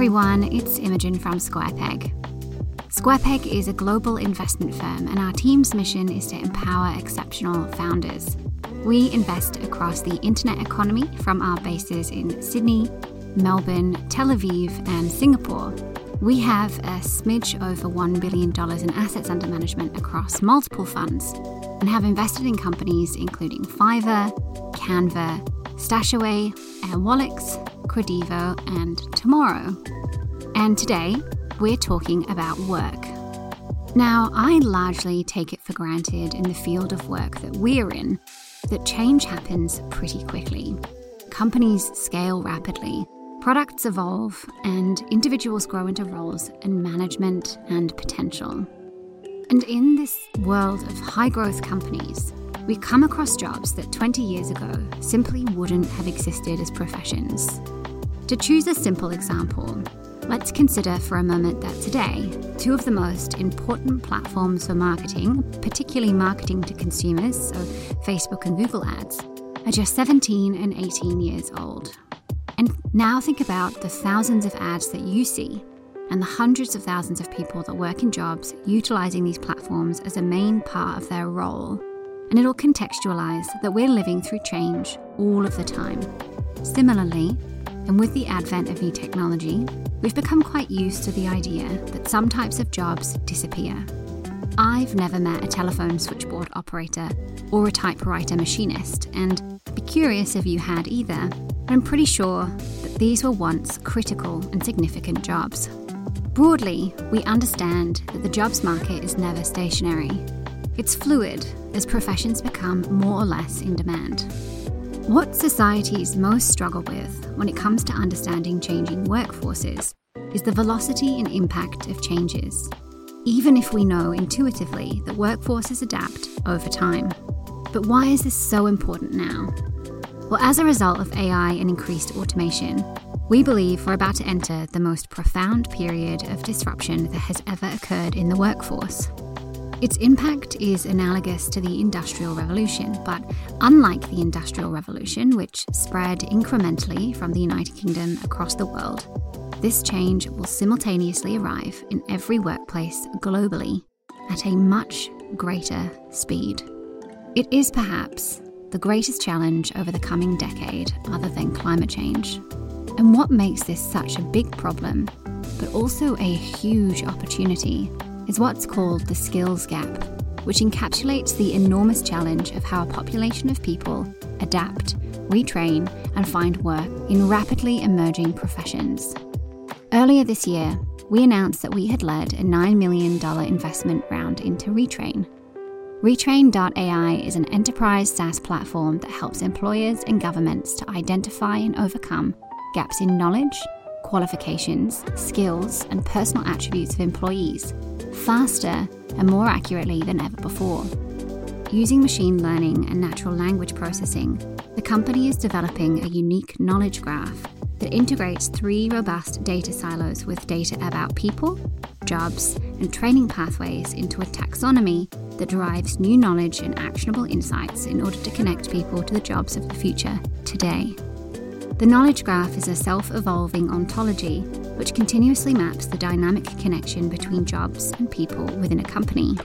everyone, it's Imogen from SquarePeg. SquarePeg is a global investment firm, and our team's mission is to empower exceptional founders. We invest across the internet economy from our bases in Sydney, Melbourne, Tel Aviv, and Singapore. We have a smidge over $1 billion in assets under management across multiple funds and have invested in companies including Fiverr, Canva, Stashaway, Airwallex, Kredivo, and Tomorrow. And today, we're talking about work. Now, I largely take it for granted in the field of work that we're in that change happens pretty quickly. Companies scale rapidly, products evolve, and individuals grow into roles in management and potential. And in this world of high growth companies, we come across jobs that 20 years ago simply wouldn't have existed as professions. To choose a simple example, let's consider for a moment that today, two of the most important platforms for marketing, particularly marketing to consumers, so Facebook and Google ads, are just 17 and 18 years old. And now think about the thousands of ads that you see and the hundreds of thousands of people that work in jobs utilizing these platforms as a main part of their role. And it'll contextualize that we're living through change all of the time. Similarly, and with the advent of new technology, we've become quite used to the idea that some types of jobs disappear. I've never met a telephone switchboard operator or a typewriter machinist, and be curious if you had either. but I'm pretty sure that these were once critical and significant jobs. Broadly, we understand that the jobs market is never stationary. It's fluid as professions become more or less in demand. What societies most struggle with when it comes to understanding changing workforces is the velocity and impact of changes, even if we know intuitively that workforces adapt over time. But why is this so important now? Well, as a result of AI and increased automation, we believe we're about to enter the most profound period of disruption that has ever occurred in the workforce. Its impact is analogous to the Industrial Revolution, but unlike the Industrial Revolution, which spread incrementally from the United Kingdom across the world, this change will simultaneously arrive in every workplace globally at a much greater speed. It is perhaps the greatest challenge over the coming decade, other than climate change. And what makes this such a big problem, but also a huge opportunity, is what's called the skills gap, which encapsulates the enormous challenge of how a population of people adapt, retrain, and find work in rapidly emerging professions. Earlier this year, we announced that we had led a $9 million investment round into Retrain. Retrain.ai is an enterprise SaaS platform that helps employers and governments to identify and overcome gaps in knowledge, qualifications, skills, and personal attributes of employees faster and more accurately than ever before. Using machine learning and natural language processing, the company is developing a unique knowledge graph that integrates three robust data silos with data about people, jobs, and training pathways into a taxonomy that drives new knowledge and actionable insights in order to connect people to the jobs of the future today. The knowledge graph is a self evolving ontology which continuously maps the dynamic connection between jobs and people within a company.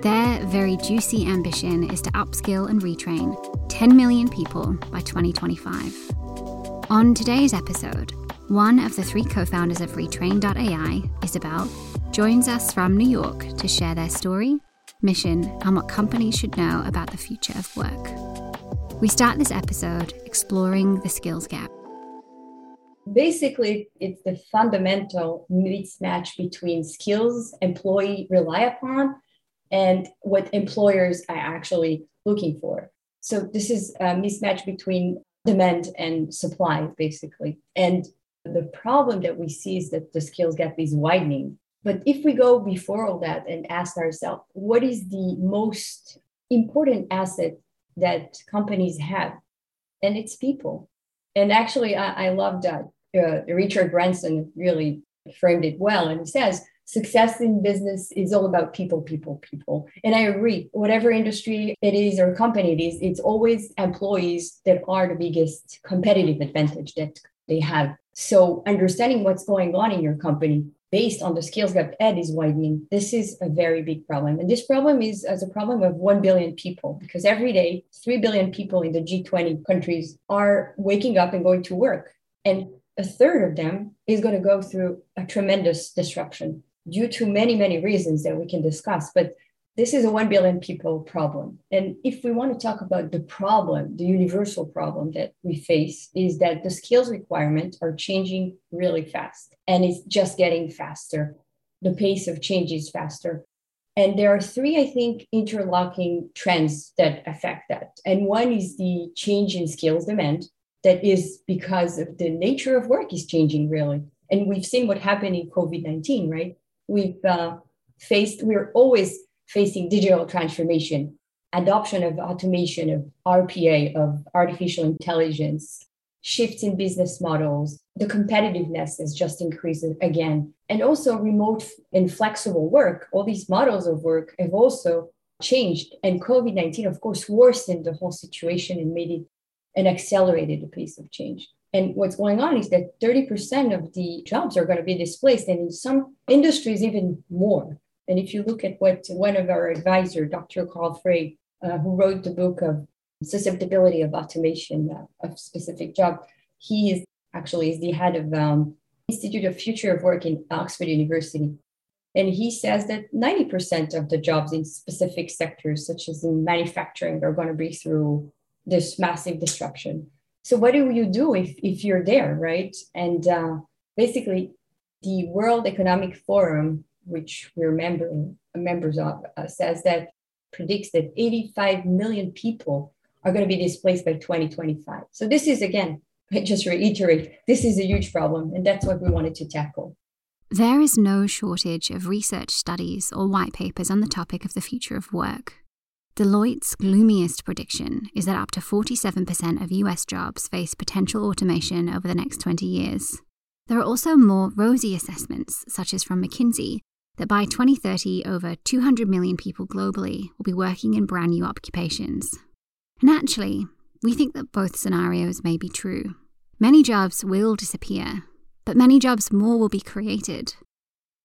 Their very juicy ambition is to upskill and retrain 10 million people by 2025. On today's episode, one of the three co founders of Retrain.ai, Isabelle, joins us from New York to share their story, mission, and what companies should know about the future of work. We start this episode exploring the skills gap. Basically, it's the fundamental mismatch between skills employee rely upon and what employers are actually looking for. So this is a mismatch between demand and supply, basically. And the problem that we see is that the skills gap is widening. But if we go before all that and ask ourselves, what is the most important asset that companies have? And it's people. And actually, I, I love that. Uh, Richard Branson really framed it well. And he says, success in business is all about people, people, people. And I agree, whatever industry it is or company it is, it's always employees that are the biggest competitive advantage that they have So understanding what's going on in your company based on the skills gap ed is widening. This is a very big problem. And this problem is uh, as a problem of 1 billion people because every day 3 billion people in the G20 countries are waking up and going to work. And a third of them is going to go through a tremendous disruption due to many, many reasons that we can discuss. But this is a 1 billion people problem. And if we want to talk about the problem, the universal problem that we face is that the skills requirements are changing really fast and it's just getting faster. The pace of change is faster. And there are three, I think, interlocking trends that affect that. And one is the change in skills demand that is because of the nature of work is changing really. And we've seen what happened in COVID 19, right? We've uh, faced, we're always facing digital transformation, adoption of automation, of RPA, of artificial intelligence, shifts in business models, the competitiveness is just increasing again. And also remote and flexible work, all these models of work have also changed. And COVID 19, of course, worsened the whole situation and made it and accelerated the pace of change. And what's going on is that 30% of the jobs are going to be displaced, and in some industries, even more. And if you look at what one of our advisors, Dr. Carl Frey, uh, who wrote the book of susceptibility of automation uh, of specific job, he is actually is the head of um, Institute of Future of Work in Oxford University. And he says that 90% of the jobs in specific sectors, such as in manufacturing, are going to be through this massive disruption. So what do you do if, if you're there, right? And uh, basically, the World Economic Forum which we're member, members of, uh, says that predicts that 85 million people are going to be displaced by 2025. So this is again, I just reiterate, this is a huge problem, and that's what we wanted to tackle. There is no shortage of research studies or white papers on the topic of the future of work. Deloitte's gloomiest prediction is that up to 47% of US jobs face potential automation over the next 20 years. There are also more rosy assessments, such as from McKinsey, that by 2030, over 200 million people globally will be working in brand new occupations. And actually, we think that both scenarios may be true. Many jobs will disappear, but many jobs more will be created.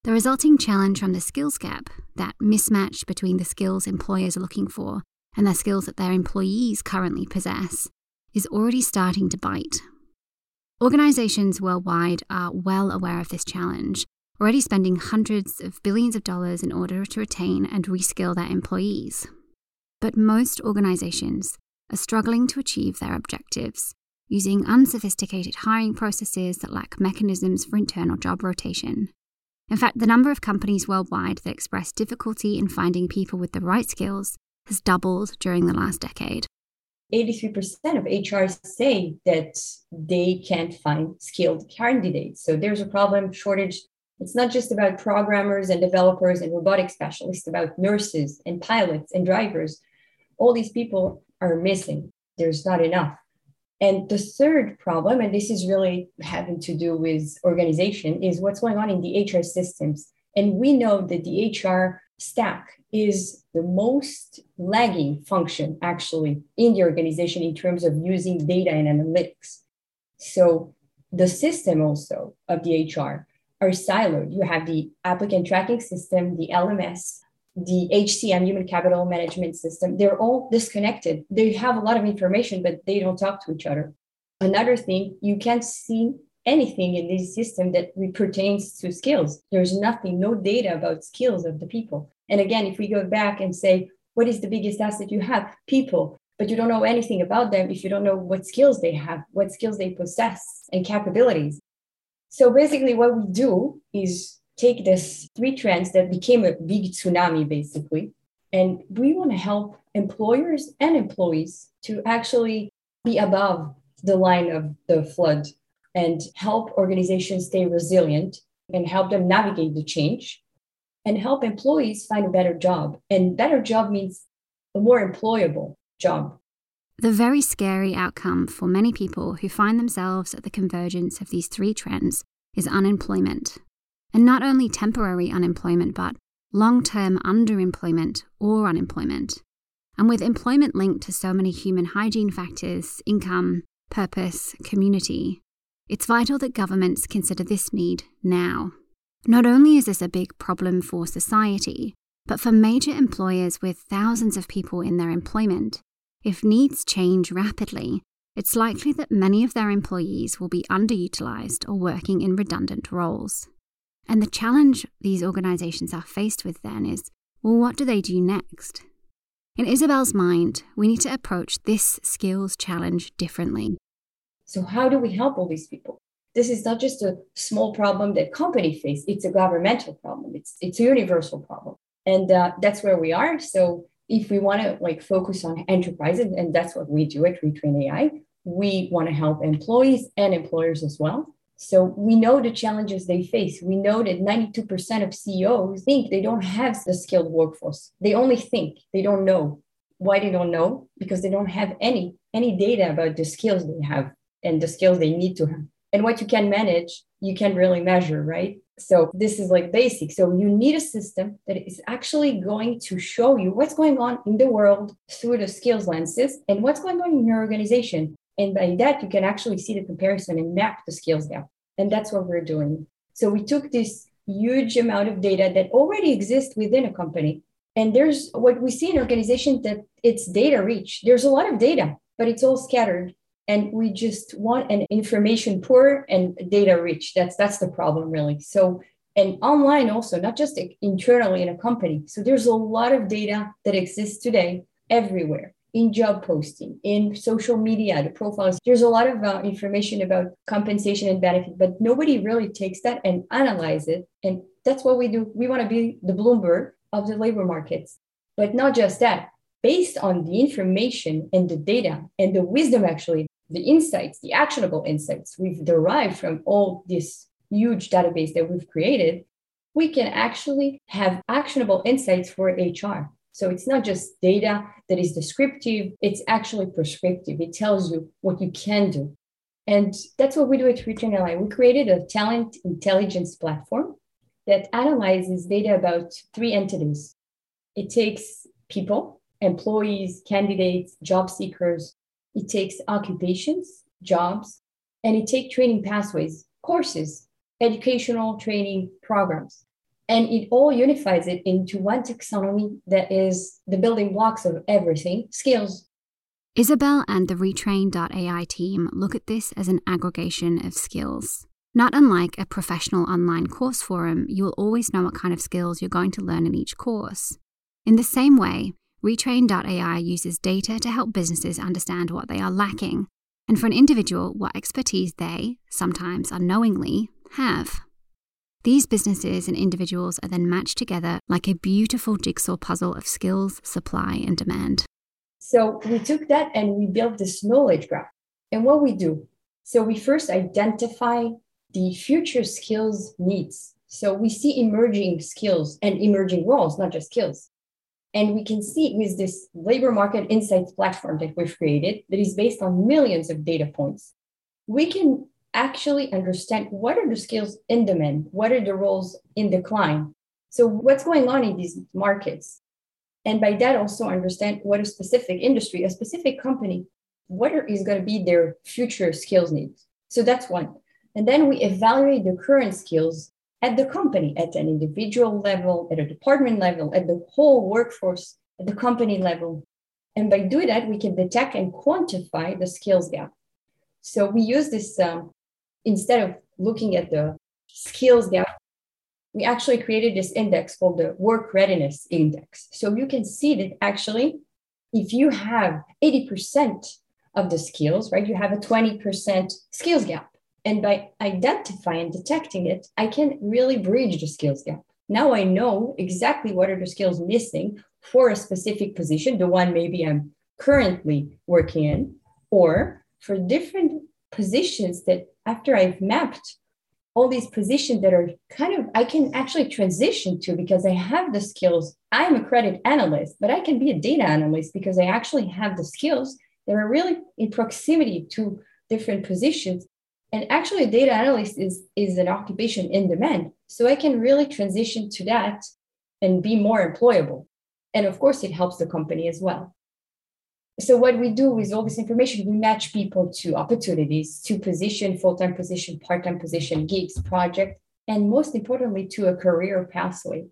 The resulting challenge from the skills gap, that mismatch between the skills employers are looking for and the skills that their employees currently possess, is already starting to bite. Organizations worldwide are well aware of this challenge already spending hundreds of billions of dollars in order to retain and reskill their employees. But most organizations are struggling to achieve their objectives using unsophisticated hiring processes that lack mechanisms for internal job rotation. In fact, the number of companies worldwide that express difficulty in finding people with the right skills has doubled during the last decade. 83% of HRs say that they can't find skilled candidates. So there's a problem, shortage it's not just about programmers and developers and robotic specialists, about nurses and pilots and drivers. All these people are missing. There's not enough. And the third problem, and this is really having to do with organization, is what's going on in the HR systems. And we know that the HR stack is the most lagging function actually in the organization in terms of using data and analytics. So the system also of the HR are siloed. You have the applicant tracking system, the LMS, the HCM, human capital management system. They're all disconnected. They have a lot of information, but they don't talk to each other. Another thing, you can't see anything in this system that pertains to skills. There's nothing, no data about skills of the people. And again, if we go back and say, what is the biggest asset you have? People. But you don't know anything about them if you don't know what skills they have, what skills they possess, and capabilities. So basically, what we do is take this three trends that became a big tsunami, basically, and we want to help employers and employees to actually be above the line of the flood and help organizations stay resilient and help them navigate the change and help employees find a better job. And better job means a more employable job. The very scary outcome for many people who find themselves at the convergence of these three trends is unemployment. And not only temporary unemployment, but long term underemployment or unemployment. And with employment linked to so many human hygiene factors, income, purpose, community, It's vital that governments consider this need now. Not only is this a big problem for society, but for major employers with thousands of people in their employment, if needs change rapidly, it's likely that many of their employees will be underutilized or working in redundant roles. And the challenge these organizations are faced with then is well, what do they do next? In Isabelle's mind, we need to approach this skills challenge differently. So, how do we help all these people? This is not just a small problem that companies face, it's a governmental problem, it's, it's a universal problem. And uh, that's where we are. So, if we want to like focus on enterprises, and that's what we do at Retrain AI, we want to help employees and employers as well. So we know the challenges they face. We know that 92% of CEOs think they don't have the skilled workforce. They only think, they don't know. Why they don't know? Because they don't have any any data about the skills they have and the skills they need to have. And what you can manage, you can really measure, right? So this is like basic. So you need a system that is actually going to show you what's going on in the world through the skills lenses and what's going on in your organization. And by that, you can actually see the comparison and map the skills gap. And that's what we're doing. So we took this huge amount of data that already exists within a company. And there's what we see in organizations that it's data rich. There's a lot of data, but it's all scattered. And we just want an information poor and data rich. That's that's the problem really. So and online also, not just internally in a company. So there's a lot of data that exists today everywhere in job posting, in social media, the profiles. There's a lot of uh, information about compensation and benefit, but nobody really takes that and analyze it. And that's what we do. We want to be the Bloomberg of the labor markets. But not just that, based on the information and the data and the wisdom, actually, the insights, the actionable insights we've derived from all this huge database that we've created, we can actually have actionable insights for HR. So it's not just data that is descriptive, it's actually prescriptive. It tells you what you can do. And that's what we do at Retrain AI. We created a talent intelligence platform that analyzes data about three entities. It takes people, employees, candidates, job seekers. It takes occupations, jobs, and it takes training pathways, courses, educational training programs. And it all unifies it into one taxonomy that is the building blocks of everything skills. Isabelle and the retrain.ai team look at this as an aggregation of skills. Not unlike a professional online course forum you will always know what kind of skills you're going to learn in each course. In the same way retrain.ai uses data to help businesses understand what they are lacking and for an individual what expertise they sometimes unknowingly have these businesses and individuals are then matched together like a beautiful jigsaw puzzle of skills, supply, and demand. So we took that and we built this knowledge graph. And what we do, so we first identify the future skills needs. So we see emerging skills and emerging roles, not just skills. And we can see with this labor market insights platform that we've created that is based on millions of data points, we can actually understand what are the skills in demand, what are the roles in decline. So, what's going on in these markets? And by that, also understand what a specific industry, a specific company, what are, is going to be their future skills needs. So, that's one. And then we evaluate the current skills at the company, at an individual level, at a department level, at the whole workforce, at the company level. And by doing that, we can detect and quantify the skills gap. So we use this um, instead of looking at the skills gap, we actually created this index called the work readiness index. So you can see that actually, if you have 80% of the skills, right, you have a 20% skills gap. And by identifying and detecting it, I can really bridge the skills gap. Now I know exactly what are the skills missing for a specific position, the one maybe I'm currently working in, or for different positions that after I've mapped all these positions that are kind of I can actually transition to because I have the skills. I'm a credit analyst, but I can be a data analyst because I actually have the skills that are really in proximity to different positions. And actually, data analyst is, is an occupation in demand. So I can really transition to that and be more employable. And of course, it helps the company as well. So what we do with all this information, we match people to opportunities, to position, full-time position, part-time position, gigs, project, and most importantly, to a career pathway.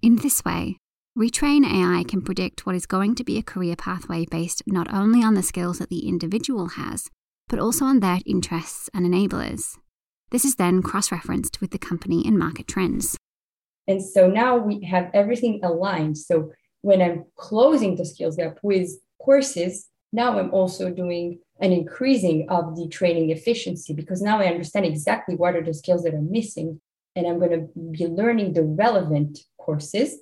In this way, Retrain AI can predict what is going to be a career pathway based not only on the skills that the individual has, but also on their interests and enablers. This is then cross referenced with the company and market trends. And so now we have everything aligned. So when I'm closing the skills gap with courses, now I'm also doing an increasing of the training efficiency because now I understand exactly what are the skills that are missing. And I'm going to be learning the relevant courses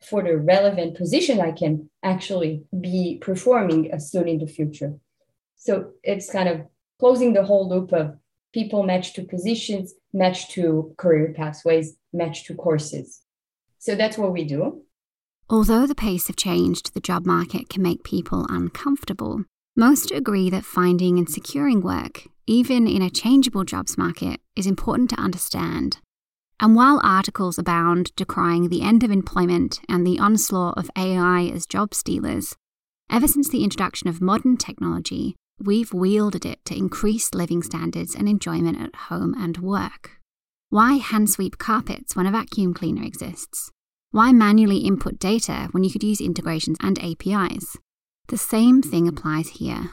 for the relevant position I can actually be performing soon in the future. So it's kind of closing the whole loop of people match to positions, match to career pathways, match to courses. So that's what we do. Although the pace of change to the job market can make people uncomfortable, most agree that finding and securing work, even in a changeable jobs market, is important to understand. And while articles abound decrying the end of employment and the onslaught of AI as job stealers, ever since the introduction of modern technology, we've wielded it to increase living standards and enjoyment at home and work. Why hand sweep carpets when a vacuum cleaner exists? Why manually input data when you could use integrations and APIs? The same thing applies here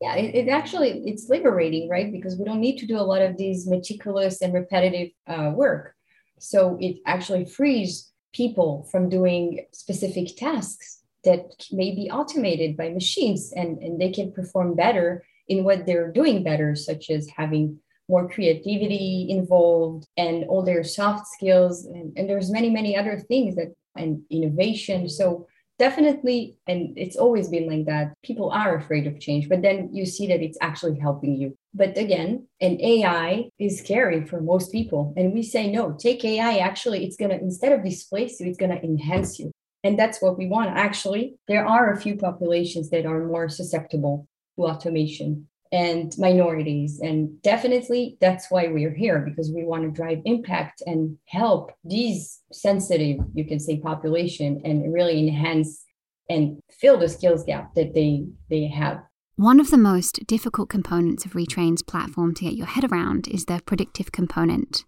yeah it, it, actually it's liberating right because we don't need to do a lot of these meticulous and repetitive uh, work so it actually frees people from doing specific tasks that may be automated by machines and, and they can perform better in what they're doing better such as having more creativity involved and all their soft skills. And, and there's many many other things that and innovation. So definitely and it's always been like that. People are afraid of change but then you see that it's actually helping you. But again an ai is scary for most people. And we say no take ai actually it's going to instead of displace you it's going to enhance you and that's what we want actually there are a few populations that are more susceptible to automation and minorities. And definitely that's why we're here because we want to drive impact and help these sensitive, you can say, population and really enhance and fill the skills gap that they they have. One of the most difficult components of Retrain's platform to get your head around is the predictive component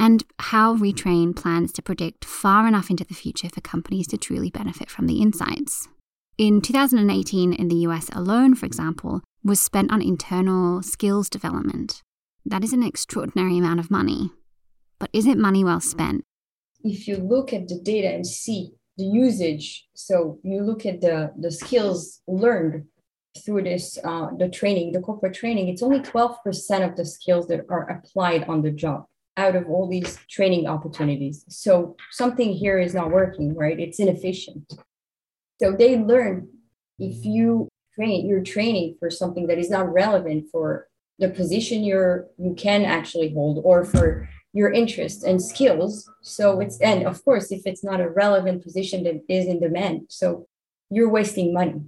and how Retrain plans to predict far enough into the future for companies to truly benefit from the insights. In 2018, in the US alone, for example, was spent on internal skills development. That is an extraordinary amount of money. But is it money well spent? If you look at the data and see the usage, so you look at the, the skills learned through this, uh, the training, the corporate training, it's only 12% of the skills that are applied on the job out of all these training opportunities. So something here is not working, right? It's inefficient. So they learn if you train you're training for something that is not relevant for the position you're you can actually hold or for your interest and skills so it's and of course if it's not a relevant position that is in demand so you're wasting money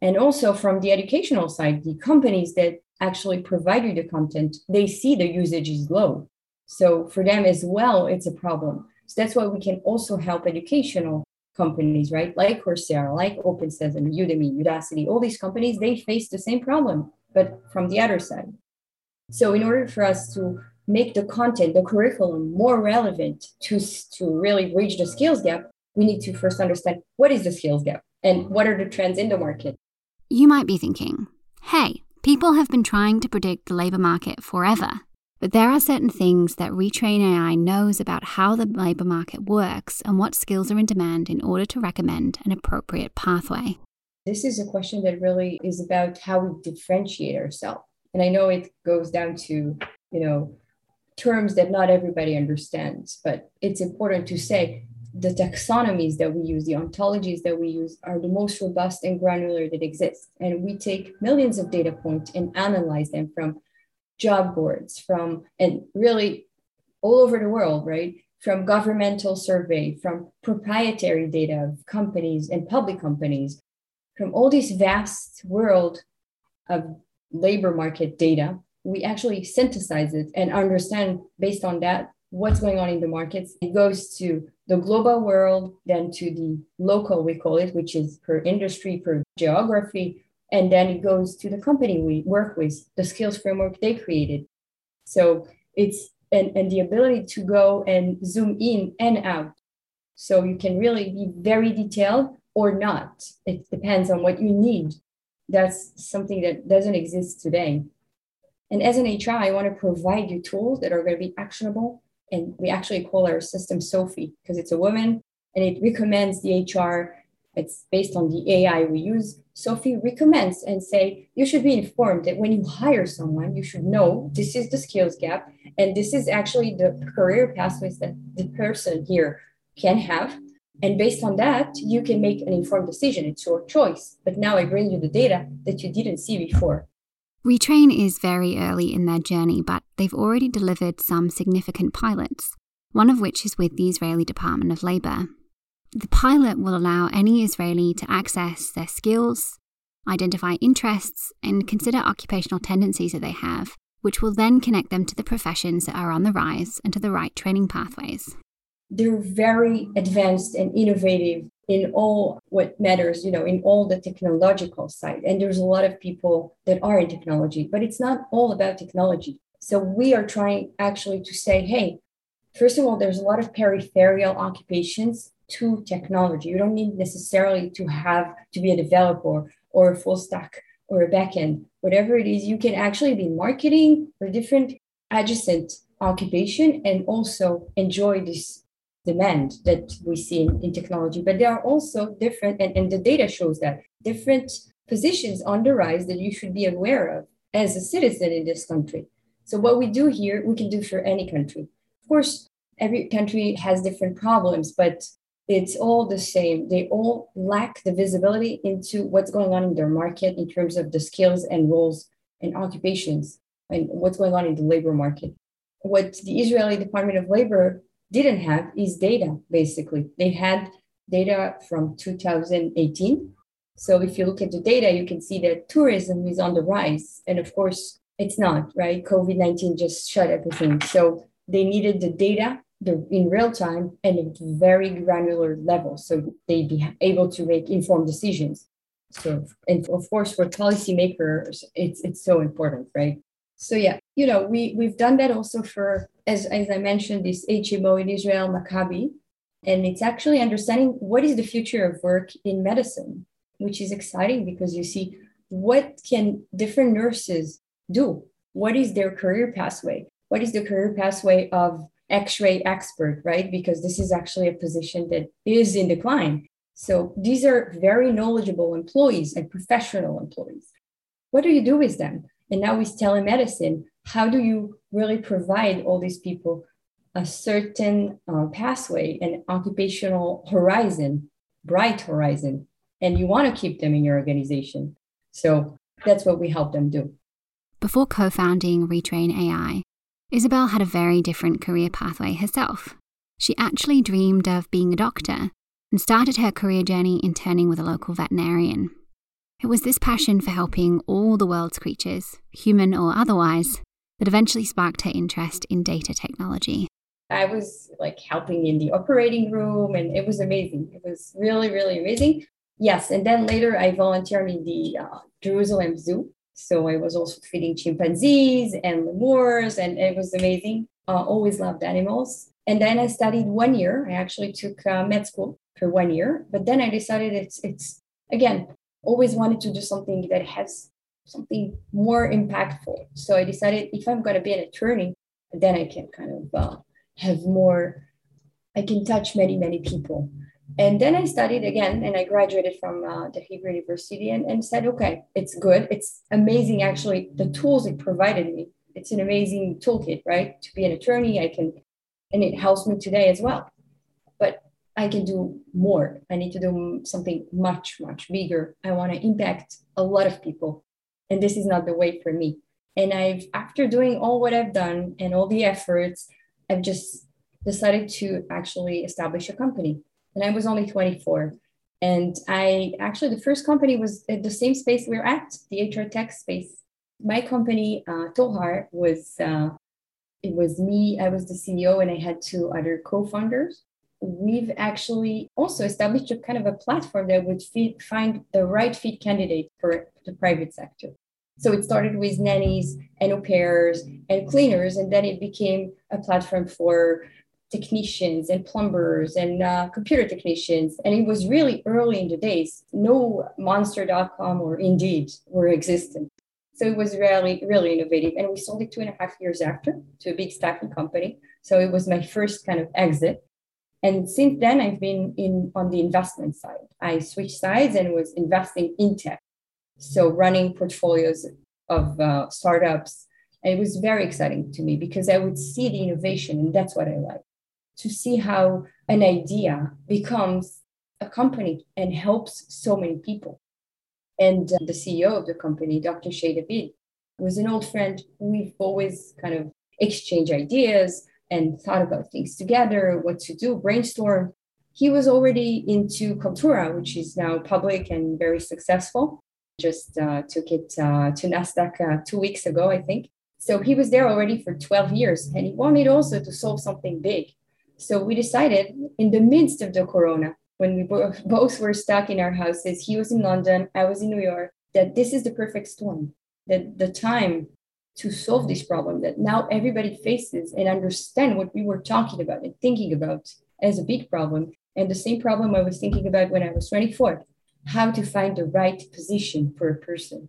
and also from the educational side the companies that actually provide you the content they see the usage is low so for them as well it's a problem so that's why we can also help educational companies, right? Like Coursera, like OpenSesame, Udemy, Udacity, all these companies, they face the same problem, but from the other side. So in order for us to make the content, the curriculum more relevant to, to really bridge the skills gap, we need to first understand what is the skills gap and what are the trends in the market. You might be thinking, hey, people have been trying to predict the labor market forever. But there are certain things that Retrain AI knows about how the labour market works and what skills are in demand in order to recommend an appropriate pathway. This is a question that really is about how we differentiate ourselves. And I know it goes down to, you know, terms that not everybody understands, but it's important to say the taxonomies that we use, the ontologies that we use are the most robust and granular that exist. And we take millions of data points and analyze them from job boards from, and really all over the world, right? From governmental survey, from proprietary data of companies and public companies, from all this vast world of labor market data, we actually synthesize it and understand based on that what's going on in the markets. It goes to the global world, then to the local, we call it, which is per industry, per geography, And then it goes to the company we work with, the skills framework they created. So it's and, and the ability to go and zoom in and out. So you can really be very detailed or not. It depends on what you need. That's something that doesn't exist today. And as an HR, I want to provide you tools that are going to be actionable. And we actually call our system Sophie because it's a woman and it recommends the HR. It's based on the AI we use. Sophie recommends and say you should be informed that when you hire someone, you should know this is the skills gap and this is actually the career pathways that the person here can have and based on that, you can make an informed decision. It's your choice. But now I bring you the data that you didn't see before. Retrain is very early in their journey, but they've already delivered some significant pilots, one of which is with the Israeli Department of Labor. The pilot will allow any Israeli to access their skills, identify interests, and consider occupational tendencies that they have, which will then connect them to the professions that are on the rise and to the right training pathways they're very advanced and innovative in all what matters, you know, in all the technological side. And there's a lot of people that are in technology, but it's not all about technology. So we are trying actually to say, hey, first of all, there's a lot of peripheral occupations to technology. You don't need necessarily to have to be a developer or a full stack or a backend, whatever it is, you can actually be marketing or different adjacent occupation and also enjoy this demand that we see in, in technology, but there are also different, and, and the data shows that different positions on the rise that you should be aware of as a citizen in this country. So what we do here, we can do for any country. Of course, every country has different problems, but it's all the same. They all lack the visibility into what's going on in their market in terms of the skills and roles and occupations and what's going on in the labor market. What the Israeli Department of Labor didn't have is data, basically. They had data from 2018. So if you look at the data, you can see that tourism is on the rise. And of course, it's not, right? COVID 19 just shut everything. So they needed the data the, in real time and at very granular level. So they'd be able to make informed decisions. So, and of course, for policymakers, it's, it's so important, right? So yeah, you know, we we've done that also for as as I mentioned, this HMO in Israel, Maccabi, and it's actually understanding what is the future of work in medicine, which is exciting because you see what can different nurses do. What is their career pathway? What is the career pathway of X-ray expert, right? Because this is actually a position that is in decline. So these are very knowledgeable employees and professional employees. What do you do with them? And now with telemedicine, how do you really provide all these people a certain uh, pathway, an occupational horizon, bright horizon, and you want to keep them in your organization? So that's what we help them do. Before co founding Retrain AI, Isabelle had a very different career pathway herself. She actually dreamed of being a doctor and started her career journey interning with a local veterinarian. It was this passion for helping all the world's creatures, human or otherwise, that eventually sparked her interest in data technology. I was like helping in the operating room, and it was amazing. It was really, really amazing. Yes, and then later I volunteered in the uh, Jerusalem Zoo. So I was also feeding chimpanzees and lemurs, and it was amazing. Uh, always loved animals. And then I studied one year. I actually took uh, med school for one year, but then I decided it's it's again always wanted to do something that has something more impactful. So I decided if I'm going to be an attorney, then I can kind of uh, have more, I can touch many, many people. And then I studied again and I graduated from uh, the Hebrew University and, and said, okay, it's good. It's amazing, actually, the tools it provided me. It's an amazing toolkit, right? To be an attorney, I can, and it helps me today as well. But I can do more. I need to do something much, much bigger. I want to impact a lot of people. And this is not the way for me. And I've, after doing all what I've done and all the efforts, I've just decided to actually establish a company. And I was only 24. And I actually, the first company was at the same space we're at, the HR tech space. My company, uh, Tohar, was, uh, it was me, I was the CEO, and I had two other co founders we've actually also established a kind of a platform that would find the right fit candidate for the private sector. So it started with nannies and au pairs and cleaners, and then it became a platform for technicians and plumbers and uh, computer technicians. And it was really early in the days. No monster.com or Indeed were existent. So it was really, really innovative. And we sold it two and a half years after to a big staffing company. So it was my first kind of exit. And since then, I've been in on the investment side. I switched sides and was investing in tech. So running portfolios of uh, startups. And it was very exciting to me because I would see the innovation, and that's what I like to see how an idea becomes a company and helps so many people. And uh, the CEO of the company, Dr. Shay David, was an old friend. We've always kind of exchanged ideas and thought about things together, what to do, brainstorm. He was already into Kaltura, which is now public and very successful. Just uh, took it uh, to NASDAQ uh, two weeks ago, I think. So he was there already for 12 years and he wanted also to solve something big. So we decided in the midst of the corona, when we both, were stuck in our houses, he was in London, I was in New York, that this is the perfect storm, that the time to solve this problem that now everybody faces and understand what we were talking about and thinking about as a big problem. And the same problem I was thinking about when I was 24 how to find the right position for a person.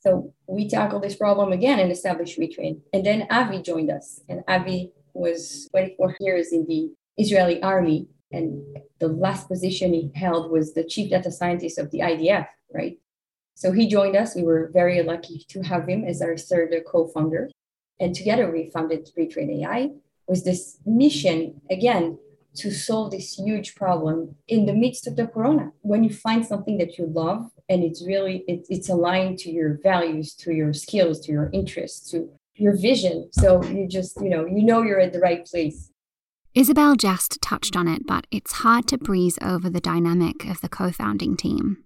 So we tackled this problem again and established Retrain. And then Avi joined us. And Avi was 24 years in the Israeli army. And the last position he held was the chief data scientist of the IDF, right? So he joined us. We were very lucky to have him as our third co-founder. And together we founded Retrain AI with this mission, again, to solve this huge problem in the midst of the corona. When you find something that you love and it's really, it, it's aligned to your values, to your skills, to your interests, to your vision. So you just, you know, you know you're at the right place. Isabelle just touched on it, but it's hard to breeze over the dynamic of the co founding team.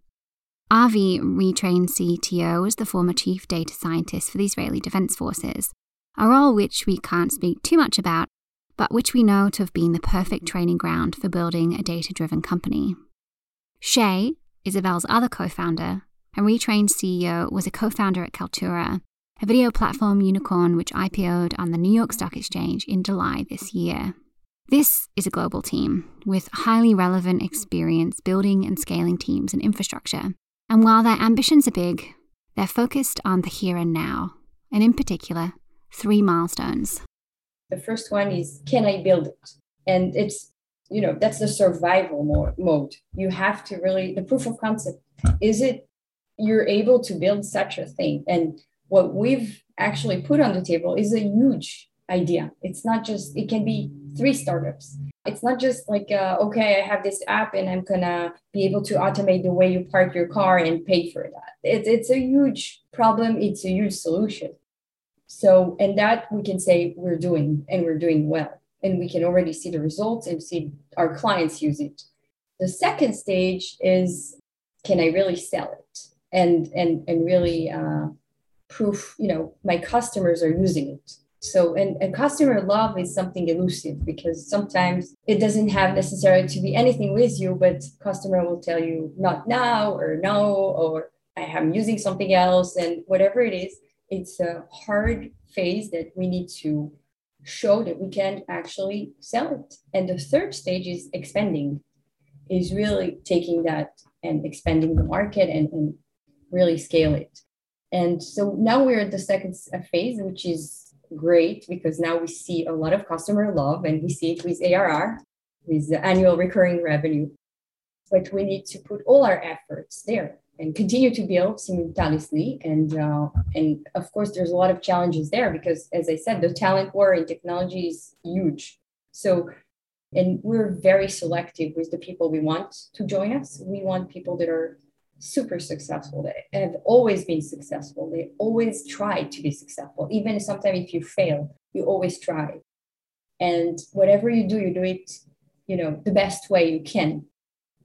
Avi, retrained CTO, is the former chief data scientist for the Israeli Defense Forces, a role which we can't speak too much about, but which we know to have been the perfect training ground for building a data driven company. Shay, Isabelle's other co founder, and retrained CEO, was a co founder at Kaltura a video platform unicorn which IPO'd on the New York Stock Exchange in July this year. This is a global team with highly relevant experience building and scaling teams and infrastructure. And while their ambitions are big, they're focused on the here and now, and in particular, three milestones. The first one is can I build it? And it's, you know, that's the survival mode. You have to really, the proof of concept is it you're able to build such a thing? And what we've actually put on the table is a huge idea. It's not just, it can be three startups. It's not just like, uh, okay, I have this app and I'm gonna be able to automate the way you park your car and pay for that. It, it's a huge problem, it's a huge solution. So, and that we can say we're doing and we're doing well. And we can already see the results and see our clients use it. The second stage is can I really sell it and and and really uh, proof you know my customers are using it. So and, and customer love is something elusive because sometimes it doesn't have necessarily to be anything with you but customer will tell you not now or no or i am using something else and whatever it is it's a hard phase that we need to show that we can actually sell it. And the third stage is expanding is really taking that and expanding the market and, and really scale it and so now we're at the second phase, which is great because now we see a lot of customer love and we see it with ARR, with the annual recurring revenue. But we need to put all our efforts there and continue to build simultaneously. And uh, and of course, there's a lot of challenges there because, as I said, the talent war in technology is huge. So, and we're very selective with the people we want to join us. We want people that are super successful. They have always been successful. They always try to be successful. Even sometimes if you fail, you always try. And whatever you do, you do it, you know, the best way you can.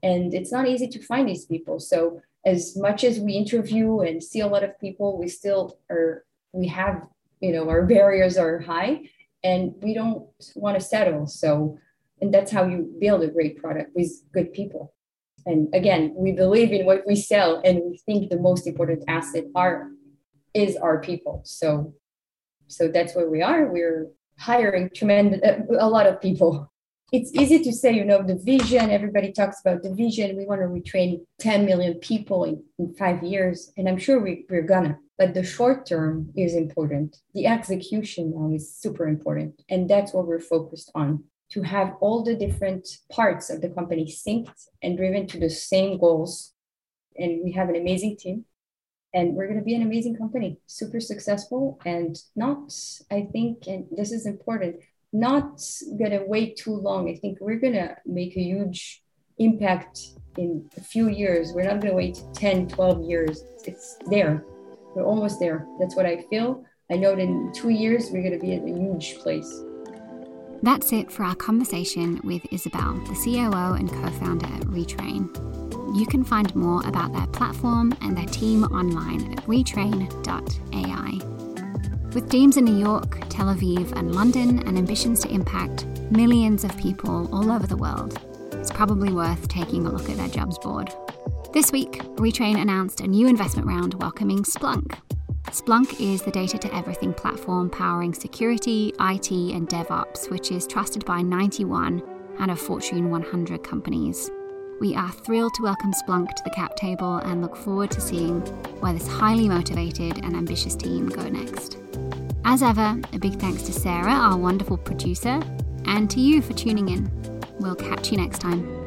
And it's not easy to find these people. So as much as we interview and see a lot of people, we still are we have, you know, our barriers are high and we don't want to settle. So And that's how you build a great product with good people. And again, we believe in what we sell, and we think the most important asset are is our people. So, so that's where we are. We're hiring tremendous uh, a lot of people it's easy to say, you know, the vision, everybody talks about the vision. We want to retrain 10 million people in, in five years. And I'm sure we, we're gonna. But the short term is important. The execution now is super important. And that's what we're focused on to have all the different parts of the company synced and driven to the same goals. And we have an amazing team. And we're going to be an amazing company, super successful and not, I think, and this is important, not gonna wait too long. I think we're gonna make a huge impact in a few years. We're not gonna wait 10, 12 years. It's there. We're almost there. That's what I feel. I know that in two years we're gonna be at a huge place. That's it for our conversation with Isabelle, the COO and co founder at Retrain. You can find more about their platform and their team online at retrain.ai. With teams in New York, Tel Aviv, and London, and ambitions to impact millions of people all over the world, it's probably worth taking a look at their jobs board. This week, Retrain announced a new investment round welcoming Splunk. Splunk is the data to everything platform powering security, IT, and DevOps, which is trusted by 91 out of Fortune 100 companies. We are thrilled to welcome Splunk to the cap table and look forward to seeing where this highly motivated and ambitious team go next. As ever, a big thanks to Sarah, our wonderful producer, and to you for tuning in. We'll catch you next time.